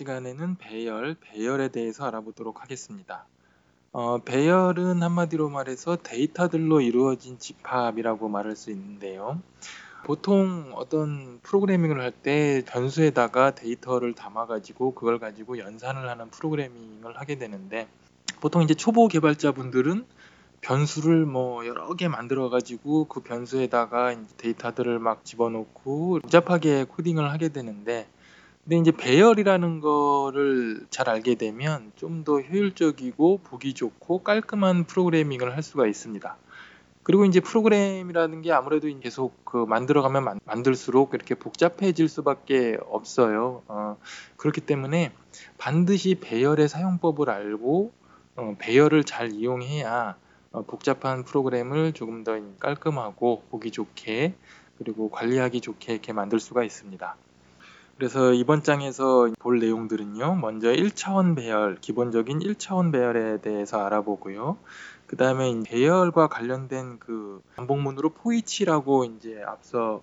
시간에는 배열, 배열에 대해서 알아보도록 하겠습니다. 어, 배열은 한마디로 말해서 데이터들로 이루어진 집합이라고 말할 수 있는데요. 보통 어떤 프로그래밍을 할 때 변수에다가 데이터를 담아가지고 그걸 가지고 연산을 하는 프로그래밍을 하게 되는데 보통 이제 초보 개발자분들은 변수를 뭐 여러 개 만들어 가지고 그 변수에다가 데이터들을 막 집어넣고 복잡하게 코딩을 하게 되는데 근데 이제 배열이라는 거를 잘 알게 되면 좀 더 효율적이고 보기 좋고 깔끔한 프로그래밍을 할 수가 있습니다. 그리고 이제 프로그램이라는 게 아무래도 계속 그 만들어가면 만, 만들수록 이렇게 복잡해질 수밖에 없어요. 어, 그렇기 때문에 반드시 배열의 사용법을 알고 어, 배열을 잘 이용해야 어, 복잡한 프로그램을 조금 더 깔끔하고 보기 좋게 그리고 관리하기 좋게 이렇게 만들 수가 있습니다. 그래서 이번 장에서 볼 내용들은요. 먼저 1차원 배열, 기본적인 1차원 배열에 대해서 알아보고요. 그 다음에 배열과 관련된 그 반복문으로 포이치라고 이제 앞서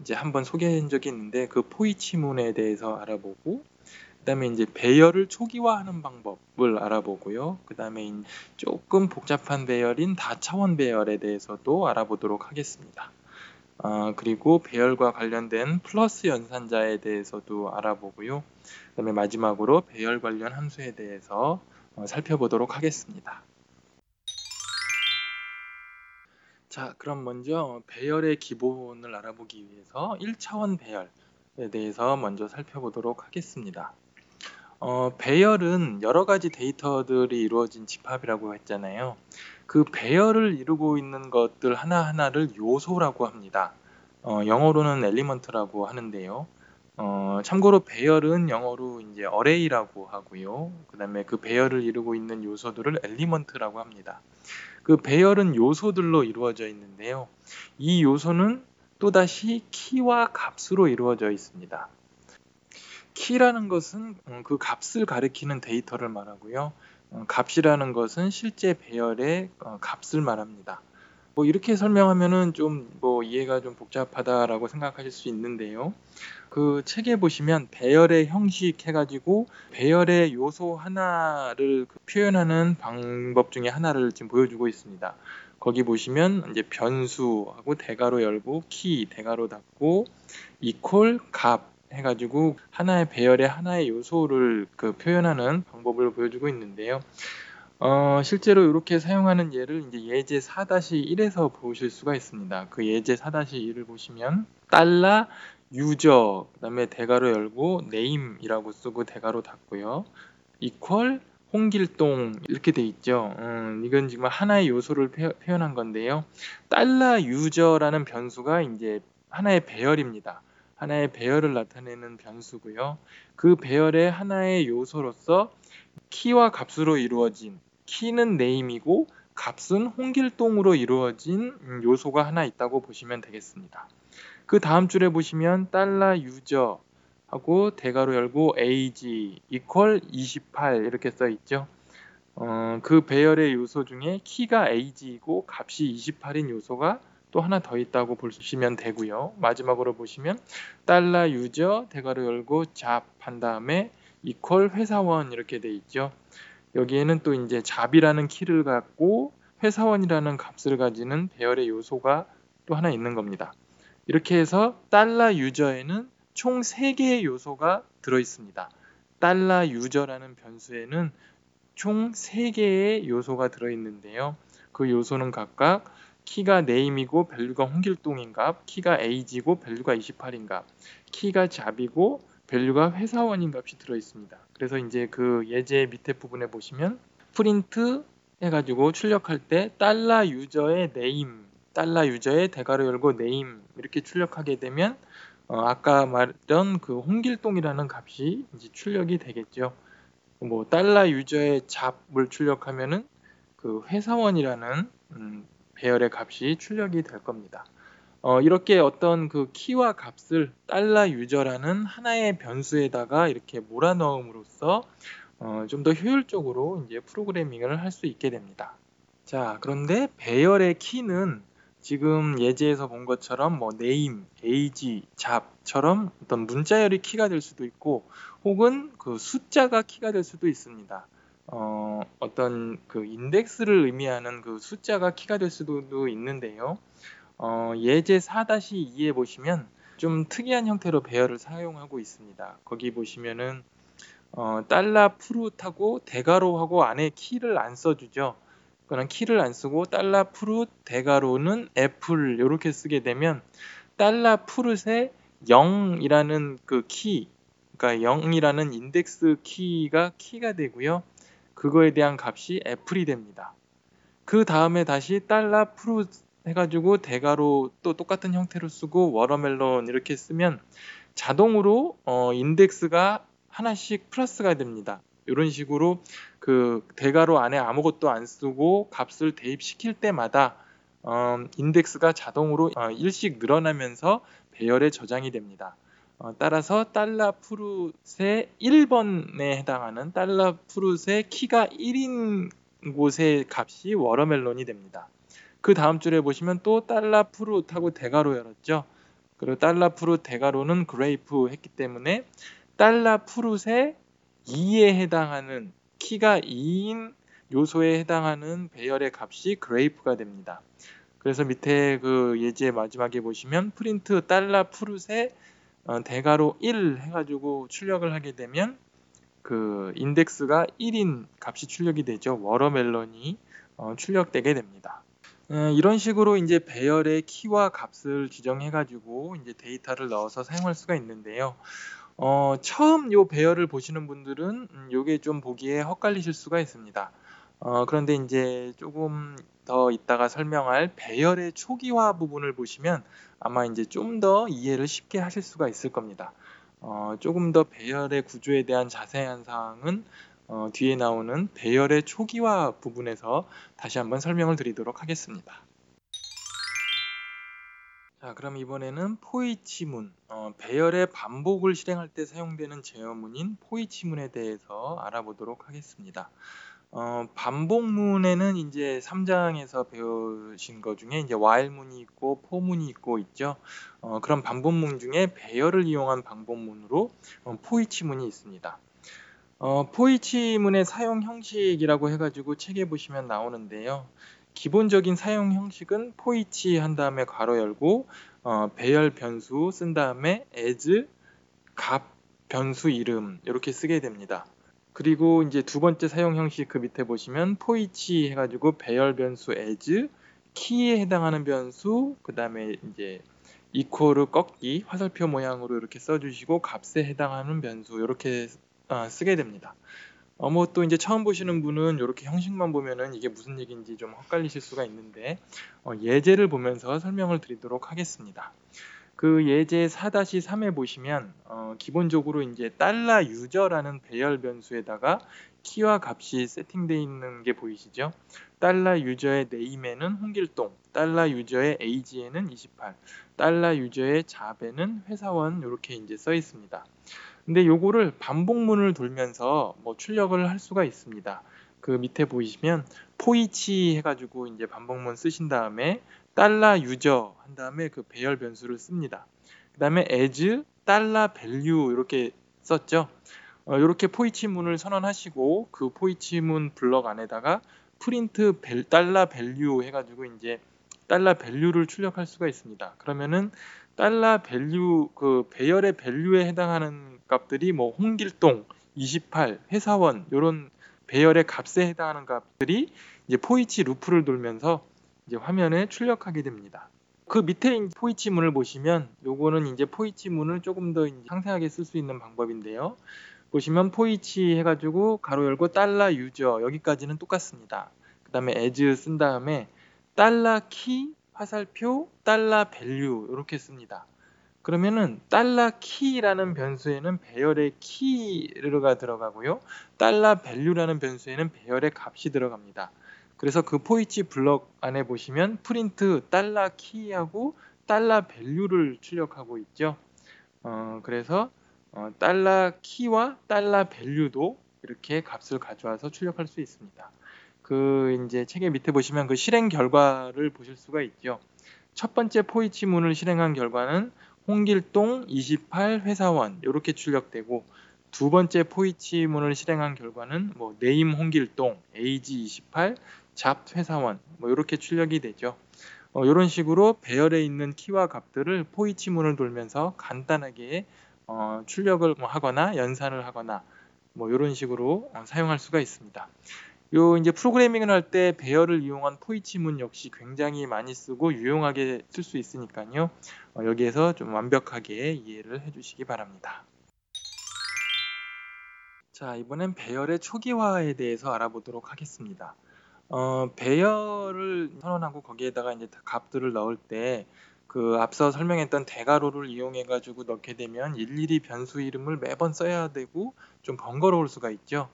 이제 한번 소개한 적이 있는데 그 포이치문에 대해서 알아보고 그다음에 이제 배열을 초기화하는 방법을 알아보고요. 그다음에 조금 복잡한 배열인 다차원 배열에 대해서도 알아보도록 하겠습니다. 어, 그리고 배열과 관련된 플러스 연산자에 대해서도 알아보고요. 그다음에 마지막으로 배열 관련 함수에 대해서 어, 살펴보도록 하겠습니다. 자, 그럼 먼저 배열의 기본을 알아보기 위해서 1차원 배열에 대해서 먼저 살펴보도록 하겠습니다. 어, 배열은 여러 가지 데이터들이 이루어진 집합이라고 했잖아요. 그 배열을 이루고 있는 것들 하나하나를 요소라고 합니다. 어, 영어로는 element라고 하는데요. 어, 참고로 배열은 영어로 이제 array라고 하고요. 그 다음에 그 배열을 이루고 있는 요소들을 element라고 합니다. 그 배열은 요소들로 이루어져 있는데요. 이 요소는 또다시 키와 값으로 이루어져 있습니다. 키라는 것은 어, 그 값을 가리키는 데이터를 말하고요. 어, 값이라는 것은 실제 배열의 어, 값을 말합니다. 뭐 이렇게 설명하면은 좀 뭐 이해가 좀 복잡하다라고 생각하실 수 있는데요. 그 책에 보시면 배열의 형식 해가지고 배열의 요소 하나를 그 표현하는 방법 중에 하나를 지금 보여주고 있습니다. 거기 보시면 이제 변수하고 대괄호 열고 키 대괄호 닫고 이퀄 값 해가지고 하나의 배열의 하나의 요소를 그 표현하는 방법을 보여주고 있는데요. 어, 실제로 이렇게 사용하는 예를 이제 예제 4-1에서 보실 수가 있습니다. 그 예제 4-1을 보시면 달러 user 그다음에 대괄호 열고 name이라고 쓰고 대괄호 닫고요. equal 홍길동 이렇게 돼 있죠. 음, 이건 지금 하나의 요소를 표현한 건데요. 달러 user라는 변수가 이제 하나의 배열입니다. 하나의 배열을 나타내는 변수고요. 그 배열의 하나의 요소로서 키와 값으로 이루어진 키는 네임이고 값은 홍길동으로 이루어진 요소가 하나 있다고 보시면 되겠습니다. 그 다음 줄에 보시면 달러 유저 하고 대괄호 열고 age equal 28 이렇게 써 있죠. 어, 그 배열의 요소 중에 키가 age이고 값이 28인 요소가 또 하나 더 있다고 보시면 되고요. 마지막으로 보시면 달러 유저 대괄호 열고 잡한 다음에 이퀄 회사원 이렇게 돼 있죠. 여기에는 또 이제 잡이라는 키를 갖고 회사원이라는 값을 가지는 배열의 요소가 또 하나 있는 겁니다. 이렇게 해서 달러 유저에는 총 3개의 요소가 들어 있습니다. 달러 유저라는 변수에는 총 3개의 요소가 들어 있는데요. 그 요소는 각각 키가 name이고 value가 홍길동인 값, 키가 age이고 value가 28인 값, 키가 job이고 value가 회사원인 값이 들어 있습니다. 그래서 이제 그 예제 밑에 부분에 보시면 프린트 해가지고 출력할 때 달러 user의 name, 달러 user의 대괄호 열고 name 이렇게 출력하게 되면 어, 아까 말했던 그 홍길동이라는 값이 이제 출력이 되겠죠. 뭐 달러 user의 job을 출력하면은 그 회사원이라는 음, 배열의 값이 출력이 될 겁니다. 어, 이렇게 어떤 그 키와 값을 달러 유저라는 하나의 변수에다가 이렇게 몰아넣음으로써 어, 좀 더 효율적으로 이제 프로그래밍을 할 수 있게 됩니다. 자, 그런데 배열의 키는 지금 예제에서 본 것처럼 뭐 name, age, 잡처럼 어떤 문자열이 키가 될 수도 있고 혹은 그 숫자가 키가 될 수도 있습니다. 어, 어떤 그 인덱스를 의미하는 그 숫자가 키가 될 수도 있는데요. 어, 예제 4-2에 보시면 좀 특이한 형태로 배열을 사용하고 있습니다. 거기 보시면은 어, 달러 fruit하고 대괄호하고 안에 키를 안 써주죠. 그런 키를 안 쓰고 달러 fruit 대괄호는 apple 이렇게 쓰게 되면 달러 fruit의 0이라는 그 키, 그러니까 0이라는 인덱스 키가 키가 되고요. 그거에 대한 값이 apple이 됩니다. 그 다음에 다시 달러 fruit 해가지고 대괄호 또 똑같은 형태로 쓰고 watermelon 이렇게 쓰면 자동으로 어, 인덱스가 하나씩 플러스가 됩니다. 이런 식으로 그 대괄호 안에 아무것도 안 쓰고 값을 대입시킬 때마다 어, 인덱스가 자동으로 어, 일씩 늘어나면서 배열에 저장이 됩니다. 어, 따라서 달러 fruit의 1번에 해당하는 달러 fruit의 키가 1인 곳의 값이 watermelon이 됩니다. 그 다음 줄에 보시면 또 달러 fruit하고 대괄호 열었죠. 그리고 달러 fruit 대괄호는 grape 했기 때문에 달러 fruit의 2에 해당하는 키가 2인 요소에 해당하는 배열의 값이 grape가 됩니다. 그래서 밑에 그 예제 마지막에 보시면 프린트 달러 fruit의 어, 대괄호 1 해가지고 출력을 하게 되면 그 인덱스가 1인 값이 출력이 되죠. watermelon이 어, 출력되게 됩니다. 어, 이런 식으로 이제 배열의 키와 값을 지정해가지고 이제 데이터를 넣어서 사용할 수가 있는데요. 어, 처음 요 배열을 보시는 분들은 음, 요게 좀 보기에 헛갈리실 수가 있습니다. 어, 그런데 이제 조금 더 이따가 설명할 배열의 초기화 부분을 보시면 아마 이제 좀 더 이해를 쉽게 하실 수가 있을 겁니다. 어, 조금 더 배열의 구조에 대한 자세한 사항은 어, 뒤에 나오는 배열의 초기화 부분에서 다시 한번 설명을 드리도록 하겠습니다. 자, 그럼 이번에는 포이치문, 어, 배열의 반복을 실행할 때 사용되는 제어문인 포이치문에 대해서 알아보도록 하겠습니다. 어, 반복문에는 이제 3장에서 배우신 것 중에 이제 while문이 있고 for문이 있고 있죠. 어, 그런 반복문 중에 배열을 이용한 반복문으로 어, 포이치문이 있습니다. 어, 포이치문의 사용 형식이라고 해가지고 책에 보시면 나오는데요. 기본적인 사용 형식은 포이치 한 다음에 괄호 열고 어, 배열 변수 쓴 다음에 as 값 변수 이름 이렇게 쓰게 됩니다. 그리고 이제 두 번째 사용 형식 그 밑에 보시면 포이치 해가지고 배열 변수 as 키에 해당하는 변수 그 다음에 이제 이퀄을 꺾기 화살표 모양으로 이렇게 써주시고 값에 해당하는 변수 이렇게 어, 쓰게 됩니다. 어, 뭐 또 이제 처음 보시는 분은 이렇게 형식만 보면은 이게 무슨 얘기인지 좀 헷갈리실 수가 있는데 어, 예제를 보면서 설명을 드리도록 하겠습니다. 그 예제 4-3에 보시면 어, 기본적으로 이제 달러 user라는 배열 변수에다가 키와 값이 세팅되어 있는 게 보이시죠? 달러 user의 name에는 홍길동, 달러 user의 age에는 28, 달러 user의 job에는 회사원 이렇게 이제 써 있습니다. 근데 요거를 반복문을 돌면서 뭐 출력을 할 수가 있습니다. 그 밑에 보이시면 foreach 해가지고 이제 반복문 쓰신 다음에 달러 user 한 다음에 그 배열 변수를 씁니다. 그 다음에 as 달러 value 이렇게 썼죠. 어, 이렇게 foreach 문을 선언하시고 그 foreach 문 블럭 안에다가 프린트 val, 달러 value 해가지고 이제 달러 value를 출력할 수가 있습니다. 그러면은 달러 value 그 배열의 value에 해당하는 값들이 뭐 홍길동 28 회사원 이런 배열의 값에 해당하는 값들이 이제 foreach 루프를 돌면서 이제 화면에 출력하게 됩니다. 그 밑에 foreach 문을 보시면 요거는 이제 foreach 문을 조금 더 상세하게 쓸 수 있는 방법인데요. 보시면 foreach 해가지고 괄호 열고 달러 user 여기까지는 똑같습니다. 그 다음에 as 쓴 다음에 달러 키 화살표 달러 value 이렇게 씁니다. 그러면은 달러 키라는 변수에는 배열의 키가 들어가고요. 달러 value라는 변수에는 배열의 값이 들어갑니다. 그래서 그 foreach 블럭 안에 보시면 프린트 달러 키하고 달러 value를 출력하고 있죠. 어, 그래서 어, 달러 키와 달러 value도 이렇게 값을 가져와서 출력할 수 있습니다. 그 이제 책의 밑에 보시면 그 실행 결과를 보실 수가 있죠. 첫 번째 foreach 문을 실행한 결과는 홍길동 28 회사원 이렇게 출력되고 두 번째 포이치문을 실행한 결과는 뭐 네임 홍길동 AG 28 잡 회사원 뭐 이렇게 출력이 되죠. 어, 이런 식으로 배열에 있는 키와 값들을 포이치문을 돌면서 간단하게 어, 출력을 뭐 하거나 연산을 하거나 뭐 이런 식으로 어, 사용할 수가 있습니다. 요 이제 프로그래밍을 할 때 배열을 이용한 포이치문 역시 굉장히 많이 쓰고 유용하게 쓸 수 있으니까요. 어, 여기에서 좀 완벽하게 이해를 해주시기 바랍니다. 자 이번엔 배열의 초기화에 대해서 알아보도록 하겠습니다. 어, 배열을 선언하고 거기에다가 이제 값들을 넣을 때 그 앞서 설명했던 대괄호를 이용해 가지고 넣게 되면 일일이 변수 이름을 매번 써야 되고 좀 번거로울 수가 있죠.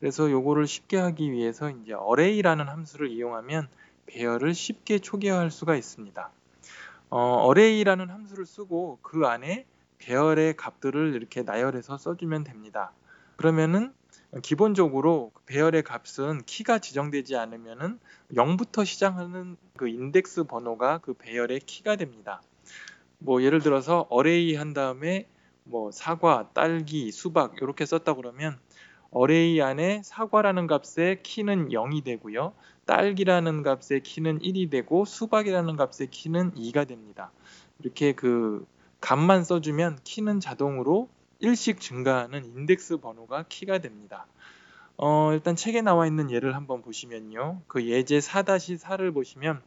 그래서 요거를 쉽게 하기 위해서 이제 array라는 함수를 이용하면 배열을 쉽게 초기화할 수가 있습니다. 어, array라는 함수를 쓰고 그 안에 배열의 값들을 이렇게 나열해서 써주면 됩니다. 그러면은 기본적으로 배열의 값은 키가 지정되지 않으면은 0부터 시작하는 그 인덱스 번호가 그 배열의 키가 됩니다. 뭐 예를 들어서 array 한 다음에 뭐 사과, 딸기, 수박 이렇게 썼다 그러면 array 안에 사과라는 값의 키는 0이 되고요. 딸기라는 값의 키는 1이 되고 수박이라는 값의 키는 2가 됩니다. 이렇게 그 값만 써주면 키는 자동으로 1씩 증가하는 인덱스 번호가 키가 됩니다. 어, 일단 책에 나와 있는 예를 한번 보시면요. 그 예제 4-4를 보시면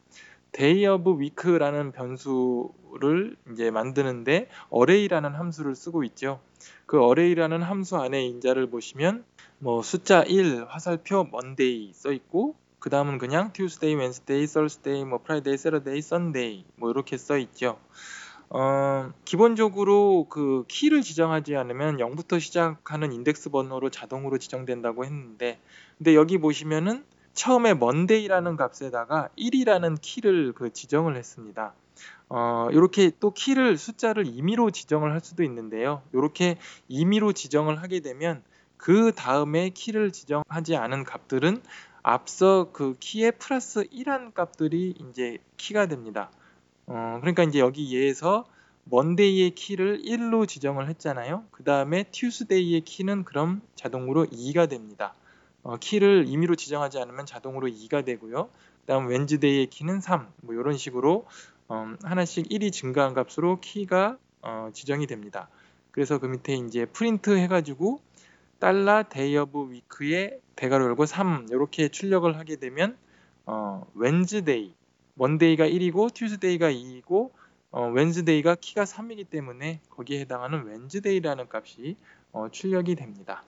day of week라는 변수를 이제 만드는데 array라는 함수를 쓰고 있죠. 그 array라는 함수 안에 인자를 보시면 뭐 숫자 1 화살표 Monday 써 있고 그 다음은 그냥 Tuesday, Wednesday, Thursday, 뭐 Friday, Saturday, Sunday 뭐 이렇게 써 있죠. 어, 기본적으로 그 키를 지정하지 않으면 0부터 시작하는 인덱스 번호로 자동으로 지정된다고 했는데 근데 여기 보시면은 처음에 monday라는 값에다가 1이라는 키를 그 지정을 했습니다. 어, 이렇게 또 키를 숫자를 임의로 지정을 할 수도 있는데요. 이렇게 임의로 지정을 하게 되면 그 다음에 키를 지정하지 않은 값들은 앞서 그 키에 플러스 1한 값들이 이제 키가 됩니다. 어, 그러니까 이제 여기 예에서 먼데이의 키를 1로 지정을 했잖아요. 그 다음에 튜스데이의 키는 그럼 자동으로 2가 됩니다. 어, 키를 임의로 지정하지 않으면 자동으로 2가 되고요. 그 다음 웬즈데이의 키는 3. 뭐 이런 식으로 어, 하나씩 1이 증가한 값으로 키가 어, 지정이 됩니다. 그래서 그 밑에 이제 프린트 해가지고 달러 of week에 대괄호 열고 3 이렇게 출력을 하게 되면 어, Wednesday Monday가 1이고 Tuesday가 2이고 어, Wednesday가 키가 3이기 때문에 거기에 해당하는 Wednesday라는 값이 어, 출력이 됩니다.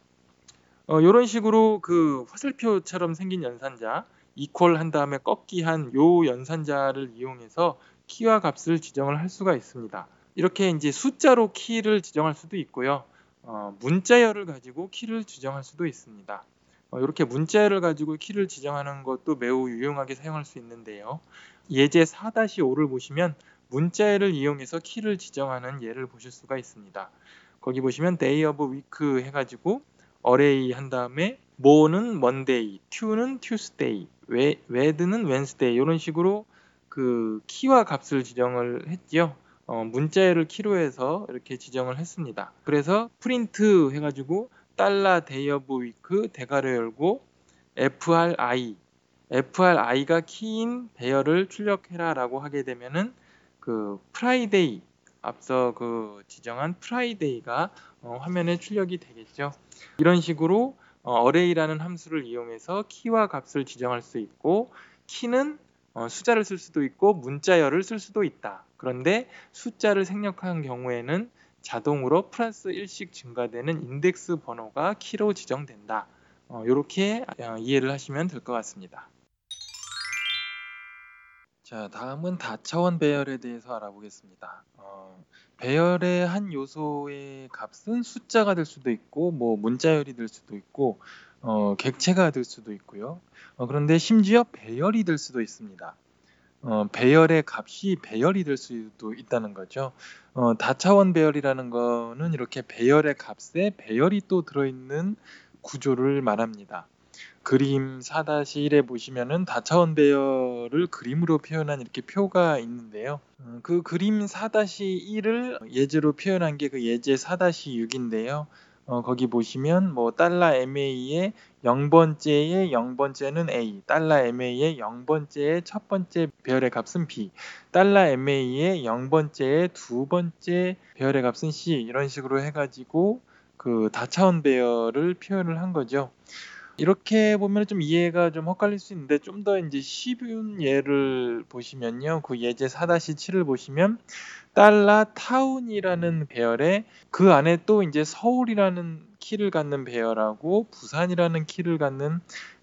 어, 이런 식으로 그 화살표처럼 생긴 연산자 이퀄 한 다음에 꺾기 한 요 연산자를 이용해서 키와 값을 지정을 할 수가 있습니다. 이렇게 이제 숫자로 키를 지정할 수도 있고요. 어, 문자열을 가지고 키를 지정할 수도 있습니다. 어, 이렇게 문자열을 가지고 키를 지정하는 것도 매우 유용하게 사용할 수 있는데요. 예제 4-5를 보시면 문자열을 이용해서 키를 지정하는 예를 보실 수가 있습니다. 거기 보시면 day of week 해가지고 array 한 다음에 mon은 monday, tue는 tuesday, wed는 wednesday 이런 식으로 그 키와 값을 지정을 했지요. 어, 문자열을 키로 해서 이렇게 지정을 했습니다. 그래서 프린트 해가지고 달러 of week 대괄호 열고 FRI FRI가 키인 배열을 출력해라 라고 하게 되면은 그 Friday 앞서 그 지정한 Friday가 어, 화면에 출력이 되겠죠. 이런 식으로 어, array라는 함수를 이용해서 키와 값을 지정할 수 있고 키는 어, 숫자를 쓸 수도 있고 문자열을 쓸 수도 있다. 그런데 숫자를 생략한 경우에는 자동으로 플러스 1씩 증가되는 인덱스 번호가 키로 지정된다. 이렇게 어, 이해를 하시면 될 것 같습니다. 자, 다음은 다차원 배열에 대해서 알아보겠습니다. 어, 배열의 한 요소의 값은 숫자가 될 수도 있고, 뭐 문자열이 될 수도 있고, 어, 객체가 될 수도 있고요. 어, 그런데 심지어 배열이 될 수도 있습니다. 어, 배열의 값이 배열이 될 수도 있다는 거죠. 어, 다차원 배열이라는 거는 이렇게 배열의 값에 배열이 또 들어있는 구조를 말합니다. 그림 4-1에 보시면은 다차원 배열을 그림으로 표현한 이렇게 표가 있는데요. 어, 그 그림 4-1을 예제로 표현한 게 그 예제 4-6인데요. 어, 거기 보시면 뭐 달러 MA의 0번째의 0번째는 A, 달러 MA의 0번째의 첫 번째 배열의 값은 B, 달러 MA의 0번째의 두 번째 배열의 값은 C 이런 식으로 해가지고 그 다차원 배열을 표현을 한 거죠. 이렇게 보면 좀 이해가 좀 헛갈릴 수 있는데 좀 더 이제 쉬운 예를 보시면요. 그 예제 4-7을 보시면 달러 town이라는 배열에 그 안에 또 이제 서울이라는 키를 갖는 배열하고 부산이라는 키를 갖는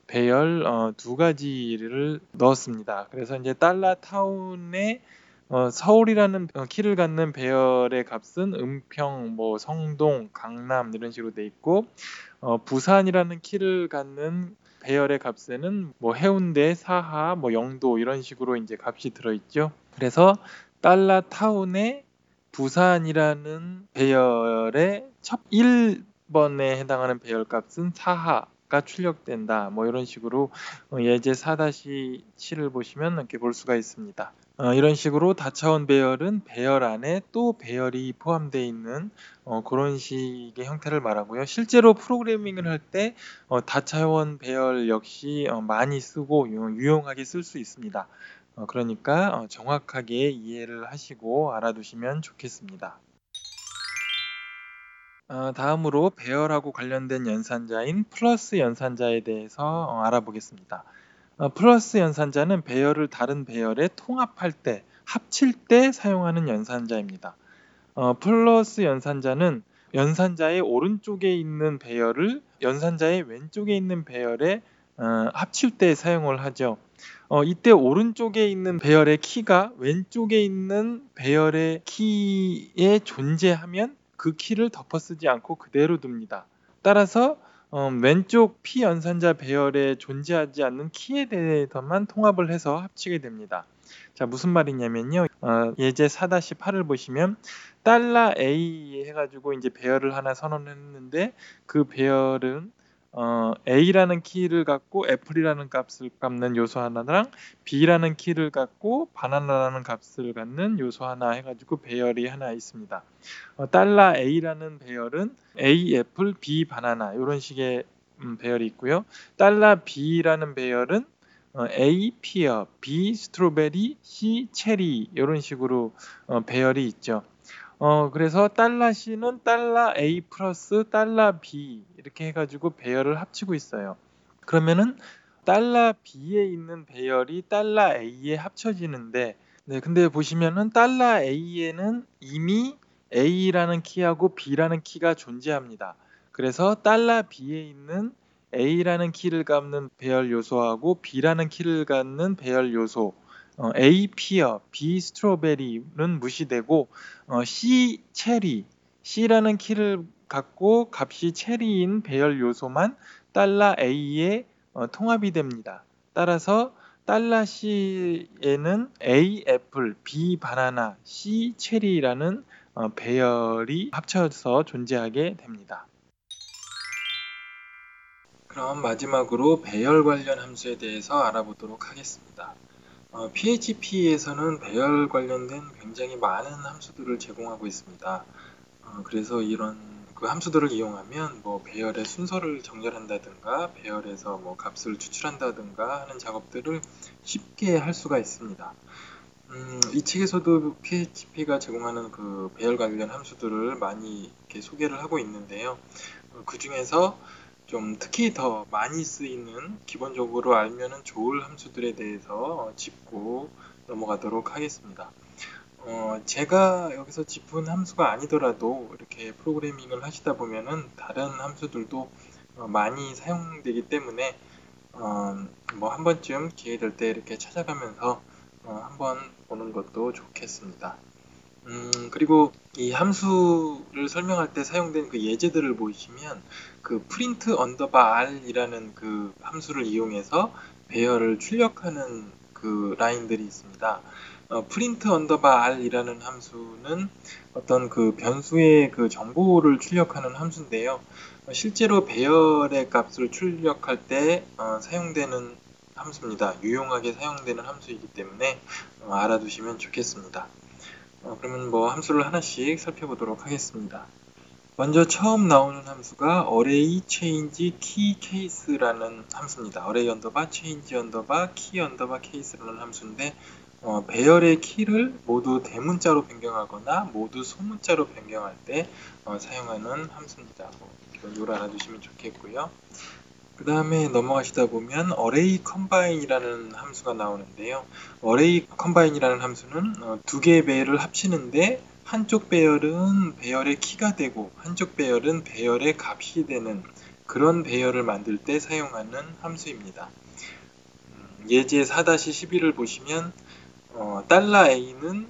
배열 어, 두 가지를 넣었습니다. 그래서 이제 달러 town에 어, 서울이라는 어, 키를 갖는 배열의 값은 은평, 뭐 성동, 강남 이런 식으로 돼 있고 어, 부산이라는 키를 갖는 배열의 값에는 뭐 해운대, 사하, 뭐 영도 이런 식으로 이제 값이 들어 있죠. 그래서 달러 타운의 부산이라는 배열의 첫 1번에 해당하는 배열 값은 사하가 출력된다. 뭐 이런 식으로 어, 예제 4-7을 보시면 이렇게 볼 수가 있습니다. 어, 이런 식으로 다차원 배열은 배열 안에 또 배열이 포함되어 있는 어, 그런 식의 형태를 말하고요. 실제로 프로그래밍을 할때 어, 다차원 배열 역시 어, 많이 쓰고 유용하게 쓸 수 있습니다. 어, 그러니까 어, 정확하게 이해를 하시고 알아두시면 좋겠습니다. 어, 다음으로 배열하고 관련된 연산자인 플러스 연산자에 대해서 알아보겠습니다. 플러스 연산자는 배열을 다른 배열에 통합할 때, 합칠 때 사용하는 연산자입니다. 플러스 연산자는 연산자의 오른쪽에 있는 배열을 연산자의 왼쪽에 있는 배열에 합칠 때 사용을 하죠. 어, 이때 오른쪽에 있는 배열의 키가 왼쪽에 있는 배열의 키에 존재하면 그 키를 덮어쓰지 않고 그대로 둡니다. 따라서 어, 왼쪽 P 연산자 배열에 존재하지 않는 키에 대해서만 통합을 해서 합치게 됩니다. 자 무슨 말이냐면요. 어, 예제 4-8을 보시면 달러 A 해가지고 이제 배열을 하나 선언했는데 그 배열은 어, A라는 키를 갖고 apple이라는 값을 갖는 요소 하나랑 B라는 키를 갖고 바나나라는 값을 갖는 요소 하나 해가지고 배열이 하나 있습니다. 어, 달러 A라는 배열은 A apple, B 바나나 이런 식의 음, 배열이 있고요. 달러 B라는 배열은 어, A pear, B strawberry, C 체리 이런 식으로 어, 배열이 있죠. 어, 그래서 달러 C는 달러 A 플러스 달러 B 이렇게 해가지고 배열을 합치고 있어요. 그러면은 달러 B에 있는 배열이 달러 A에 합쳐지는데, 네, 근데 보시면은 달러 A에는 이미 A라는 키하고 B라는 키가 존재합니다. 그래서 달러 B에 있는 A라는 키를 갖는 배열 요소하고 B라는 키를 갖는 배열 요소 어, A 피어, B 스트로베리는 무시되고 어, C 체리, C라는 키를 갖고 값이 체리인 배열 요소만 달러 A에 어, 통합이 됩니다. 따라서 달러 C에는 A 애플, B 바나나, C 체리라는 어, 배열이 합쳐서 존재하게 됩니다. 그럼 마지막으로 배열 관련 함수에 대해서 알아보도록 하겠습니다. 어, PHP에서는 배열 관련된 굉장히 많은 함수들을 제공하고 있습니다. 어, 그래서 이런 그 함수들을 이용하면 뭐 배열의 순서를 정렬한다든가 배열에서 뭐 값을 추출한다든가 하는 작업들을 쉽게 할 수가 있습니다. 음, 이 책에서도 PHP가 제공하는 그 배열 관련 함수들을 많이 이렇게 소개를 하고 있는데요. 어, 그 중에서 좀 특히 더 많이 쓰이는 기본적으로 알면 좋을 함수들에 대해서 짚고 넘어가도록 하겠습니다. 어, 제가 여기서 짚은 함수가 아니더라도 이렇게 프로그래밍을 하시다 보면은 다른 함수들도 어, 많이 사용되기 때문에 어, 뭐 한 번쯤 기회 될 때 이렇게 찾아가면서 어, 한번 보는 것도 좋겠습니다. 음, 그리고 이 함수를 설명할 때 사용된 그 예제들을 보시면 그 print underbar r이라는 그 함수를 이용해서 배열을 출력하는 그 라인들이 있습니다. 어, print underbar r이라는 함수는 어떤 그 변수의 그 정보를 출력하는 함수인데요. 어, 실제로 배열의 값을 출력할 때 어, 사용되는 함수입니다. 유용하게 사용되는 함수이기 때문에 어, 알아두시면 좋겠습니다. 어, 그러면 뭐 함수를 하나씩 살펴보도록 하겠습니다. 먼저 처음 나오는 함수가 array change key case라는 함수입니다. array underbar change underbar key underbar case라는 함수인데 어, 배열의 키를 모두 대문자로 변경하거나 모두 소문자로 변경할 때 어, 사용하는 함수입니다. 뭐, 이걸 알아두시면 좋겠고요. 그 다음에 넘어가시다 보면 array combine이라는 함수가 나오는데요. array combine이라는 함수는 어, 두 개의 배열을 합치는데 한쪽 배열은 배열의 키가 되고 한쪽 배열은 배열의 값이 되는 그런 배열을 만들 때 사용하는 함수입니다. 음, 예제 4-11을 보시면 어, $A는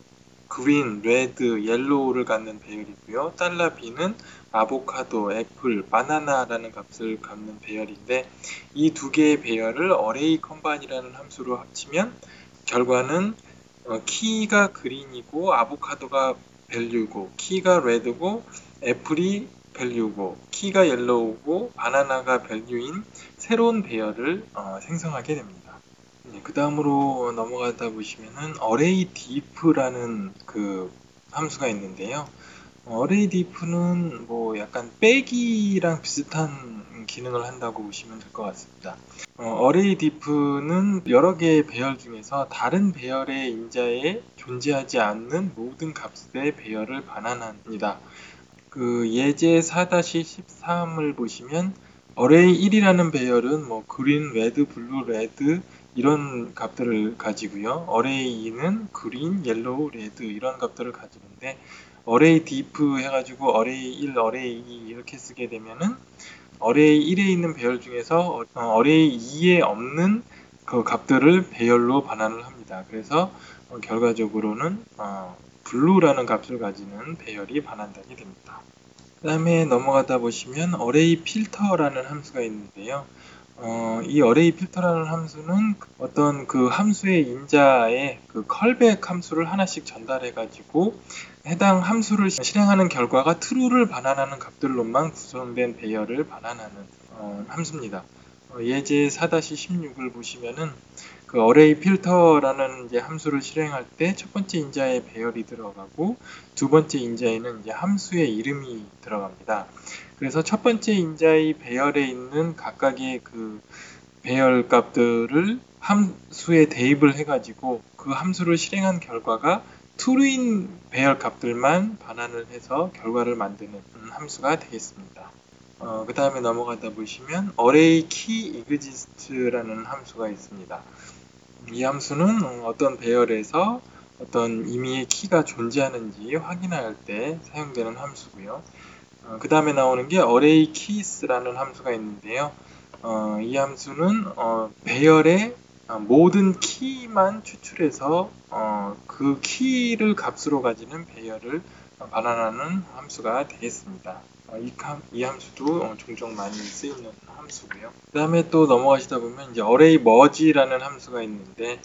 green, red, yellow를 갖는 배열이고요. 달러 B는 아보카도, 애플, 바나나라는 값을 갖는 배열인데 이 두 개의 배열을 array combine이라는 함수로 합치면 결과는 어, 키가 green이고 아보카도가 value고 키가 red고 apple이 value고 키가 yellow고 바나나가 value인 새로운 배열을 어, 생성하게 됩니다. 네, 그 다음으로 넘어가다 보시면은 array deep라는 그 함수가 있는데요. array deep는 뭐 약간 빼기랑 비슷한 기능을 한다고 보시면 될 것 같습니다. 어, array deep는 여러 개의 배열 중에서 다른 배열의 인자에 존재하지 않는 모든 값의 배열을 반환합니다. 그 예제 4-13을 보시면 array 1이라는 배열은 뭐 green, red, blue, red 이런 값들을 가지고요. 2는 green, yellow, red 이런 값들을 가지는데 array diff 해가지고 array 1, array 2 이렇게 쓰게 되면은 array 1에 있는 배열 중에서 어, array 2에 없는 그 값들을 배열로 반환을 합니다. 그래서 어, 결과적으로는 어, blue라는 값을 가지는 배열이 반환되게 됩니다. 그 다음에 넘어가다 보시면 array filter라는 함수가 있는데요. 어, 이 array filter라는 함수는 어떤 그 함수의 인자에 그 callback 함수를 하나씩 전달해 가지고 해당 함수를 실행하는 결과가 true를 반환하는 값들로만 구성된 배열을 반환하는 어, 함수입니다. 어, 예제 4-16을 보시면은 그 array filter라는 이제 함수를 실행할 때 첫 번째 인자에 배열이 들어가고 두 번째 인자에는 이제 함수의 이름이 들어갑니다. 그래서 첫 번째 인자의 배열에 있는 각각의 그 배열 값들을 함수에 대입을 해가지고 그 함수를 실행한 결과가 true인 배열 값들만 반환을 해서 결과를 만드는 함수가 되겠습니다. 어, 그 다음에 넘어가다 보시면 array key exist라는 함수가 있습니다. 이 함수는 어떤 배열에서 어떤 임의의 키가 존재하는지 확인할 때 사용되는 함수고요. 어, 그 다음에 나오는 게 array keys라는 함수가 있는데요. 어, 이 함수는 어, 배열의 모든 키만 추출해서 어, 그 키를 값으로 가지는 배열을 반환하는 함수가 되겠습니다. 어, 이, 이, 함수도 어, 종종 많이 쓰이는 함수고요. 그 다음에 또 넘어가시다 보면 이제 array merge라는 함수가 있는데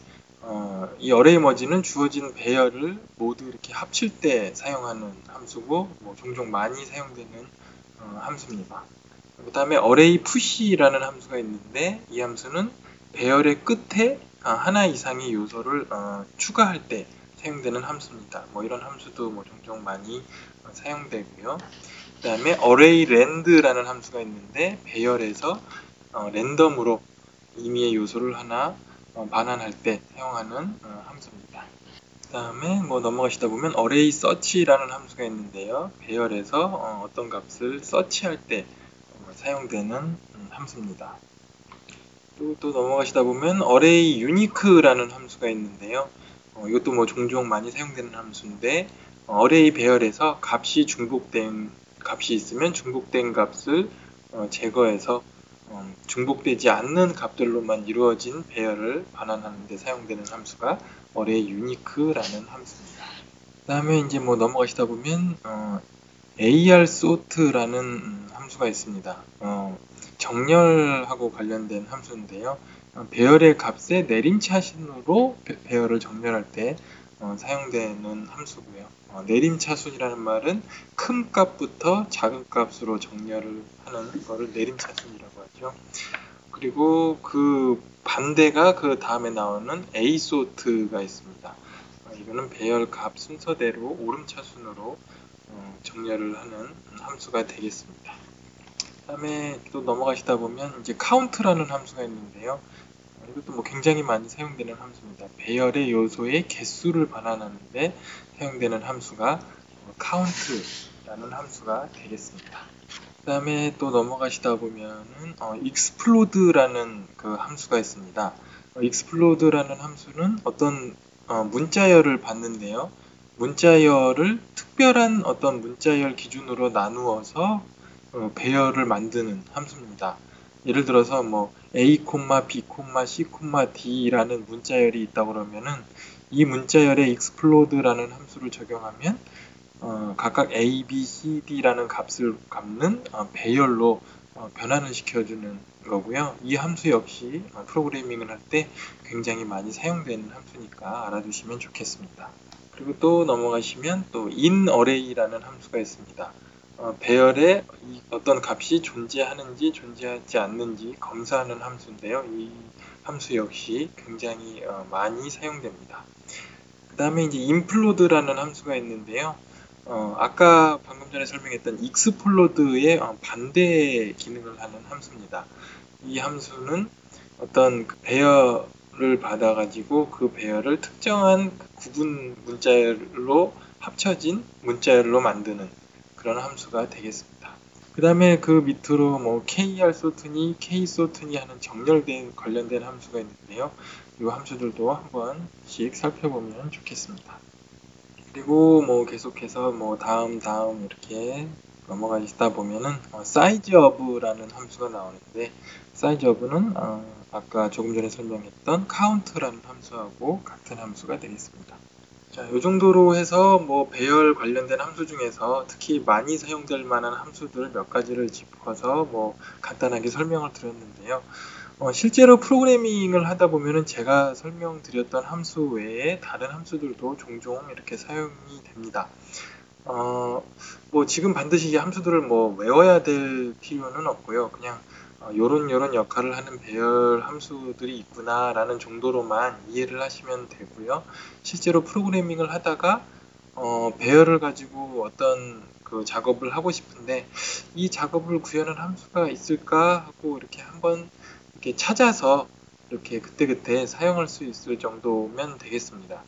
어, 이 array merge는 주어진 배열을 모두 이렇게 합칠 때 사용하는 함수고 뭐 종종 많이 사용되는 어, 함수입니다. 그 다음에 array push라는 함수가 있는데 이 함수는 배열의 끝에 어, 하나 이상의 요소를 어, 추가할 때 사용되는 함수입니다. 뭐 이런 함수도 뭐 종종 많이 어, 사용되고요. 그 다음에 array land라는 함수가 있는데 배열에서 어, 랜덤으로 임의의 요소를 하나 어, 반환할 때 사용하는 어, 함수입니다. 그 다음에 뭐 넘어가시다 보면 array search라는 함수가 있는데요. 배열에서 어, 떤 값을 search할 때 어, 사용되는 음, 함수입니다. 또, 또 넘어가시다 보면 array unique라는 함수가 있는데요. 어, 이것도 뭐 종종 많이 사용되는 함수인데 array 배열에서 값이 중복된 값이 있으면 중복된 값을 어, 제거해서 어, 중복되지 않는 값들로만 이루어진 배열을 반환하는 데 사용되는 함수가 array unique라는 함수입니다. 그 다음에 이제 뭐 넘어가시다 보면 어, AR sort라는 함수가 있습니다. 어, 정렬하고 관련된 함수인데요. 어, 배열의 값에 내림차순으로 배열을 정렬할 때 어, 사용되는 함수고요. 어, 내림차순이라는 말은 큰 값부터 작은 값으로 정렬을 하는 거를 내림차순이라고 하죠. 그리고 그 반대가 그 다음에 나오는 a sort가 있습니다. 어, 이거는 배열 값 순서대로 오름차순으로 어, 정렬을 하는 함수가 되겠습니다. 다음에 또 넘어가시다 보면 이제 count라는 함수가 있는데요. 이것도 뭐 굉장히 많이 사용되는 함수입니다. 배열의 요소의 개수를 반환하는데 사용되는 함수가 count라는 함수가 되겠습니다. 그 다음에 또 넘어가시다 보면은 어, explode라는 그 함수가 있습니다. 어, explode라는 함수는 어떤 어, 문자열을 받는데요. 문자열을 특별한 어떤 문자열 기준으로 나누어서 어, 배열을 만드는 함수입니다. 예를 들어서 뭐 a, b, c, d라는 문자열이 있다 그러면은 이 문자열에 explode라는 함수를 적용하면 어, 각각 a, b, c, d라는 값을 갚는 어, 배열로 어, 변환을 시켜주는 거고요. 이 함수 역시 어, 프로그래밍을 할 때 굉장히 많이 사용되는 함수니까 알아두시면 좋겠습니다. 그리고 또 넘어가시면 또 inArray라는 함수가 있습니다. 어, 배열에 어떤 값이 존재하는지 존재하지 않는지 검사하는 함수인데요. 이 함수 역시 굉장히 어, 많이 사용됩니다. 그 다음에 이제 implod라는 함수가 있는데요. 어, 아까 방금 전에 설명했던 explod의 어, 반대 기능을 하는 함수입니다. 이 함수는 어떤 그 배열을 받아가지고 그 배열을 특정한 구분 문자열로 합쳐진 문자열로 만드는 그런 함수가 되겠습니다. 그 다음에 그 밑으로 뭐 KR 소트니, K 소트니 하는 정렬된 관련된 함수가 있는데요. 이 함수들도 한 번씩 살펴보면 좋겠습니다. 그리고 뭐 계속해서 뭐 다음 다음 이렇게 넘어가시다 보면은 어, size of라는 함수가 나오는데 size of는 어, 아까 조금 전에 설명했던 count라는 함수하고 같은 함수가 되겠습니다. 자, 이 정도로 해서 뭐 배열 관련된 함수 중에서 특히 많이 사용될 만한 함수들 몇 가지를 짚어서 뭐 간단하게 설명을 드렸는데요. 어, 실제로 프로그래밍을 하다 보면은 제가 설명드렸던 함수 외에 다른 함수들도 종종 이렇게 사용이 됩니다. 어, 뭐 지금 반드시 이 함수들을 뭐 외워야 될 필요는 없고요. 그냥 어, 요런 요런 역할을 하는 배열 함수들이 있구나라는 정도로만 이해를 하시면 되고요. 실제로 프로그래밍을 하다가 어, 배열을 가지고 어떤 그 작업을 하고 싶은데 이 작업을 구현한 함수가 있을까 하고 이렇게 한번 이렇게 찾아서 이렇게 그때그때 사용할 수 있을 정도면 되겠습니다.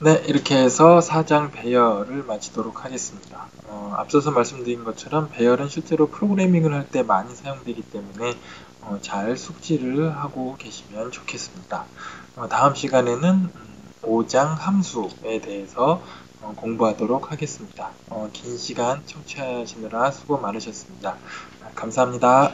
네, 이렇게 해서 사장 배열을 마치도록 하겠습니다. 어, 앞서서 말씀드린 것처럼 배열은 실제로 프로그래밍을 할 때 많이 사용되기 때문에 어, 잘 숙지를 하고 계시면 좋겠습니다. 어, 다음 시간에는 5장 음, 함수에 대해서 어, 공부하도록 하겠습니다. 어, 긴 시간 청취하시느라 수고 많으셨습니다. 감사합니다.